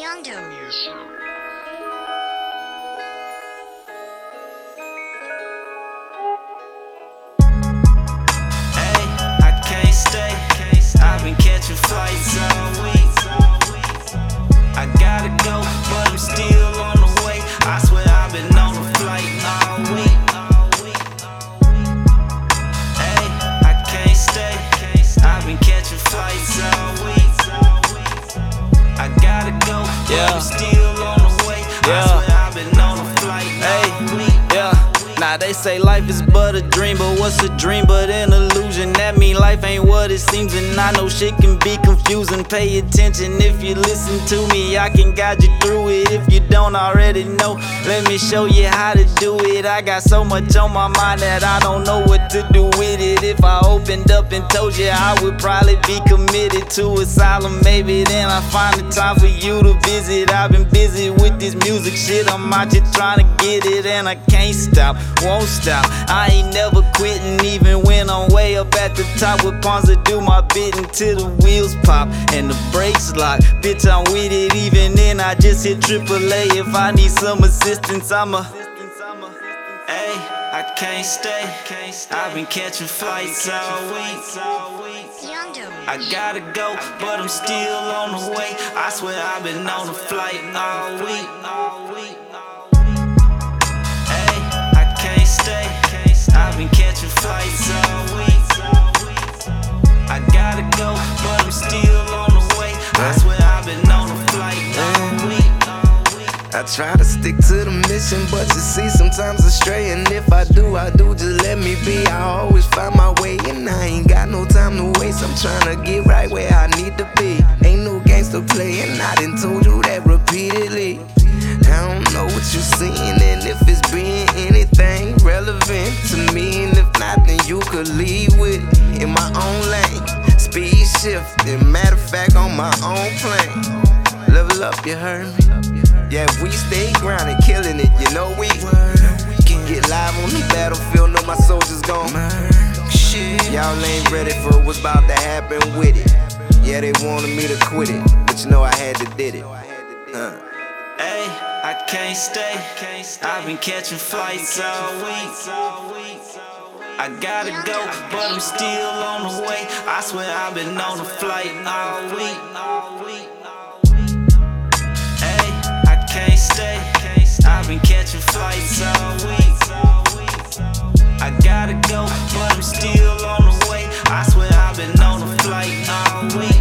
Younger music. Hey, I can't stay. I've been catching flights all week. I'm still on the way. I Yeah. swear I've been on a flight Hey, yeah. Now they say life is but a dream, but what's a dream but an illusion? That mean life ain't what it seems, and I know shit can be confusing. Pay attention if you listen to me, I can guide you through it. If you don't already know, let me show you how to do it. I got so much on my mind that I don't know what to do with it. If I opened up and told you, I would probably be committed to asylum. Maybe then I find the time for you to visit. I've been busy with this music shit, I'm out here trying to get it, and I can't stop, won't stop. I ain't never quitting, even when I'm way up at the top with to do my bit until the wheels pop and the brakes lock. Bitch, I'm with it, even then I just hit AAA. If I need some assistance, I'ma. Can't stay. I've been catching flights all week. I gotta go, but I'm still on the way. I swear I've been on a flight all week. I try to stick to the mission, but you see, sometimes I stray. And if I do, I do, just let me be. I always find my way, and I ain't got no time to waste. I'm trying to get right where I need to be. Ain't no gangster play, and I done told you that repeatedly. I don't know what you're seeing, and if it's being anything relevant to me, and if not, then you could leave with in my own lane. Speed shifting, matter of fact, on my own plane. Level up, you heard me? Yeah, we stay grounded, killing it, you know we can get live on the battlefield, know my soldiers gon' Y'all ain't ready for what's about to happen with it. Yeah, they wanted me to quit it, but you know I had to did it. Huh. Hey, I can't stay. I've been catching flights all week. I gotta go, but I'm still on the way. I swear I've been on a flight all week. I've been catching fights all week. I gotta go, but I'm still on the way. I swear I've been on a flight all week.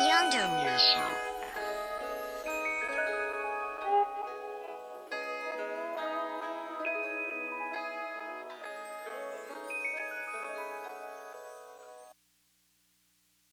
Yonder Music.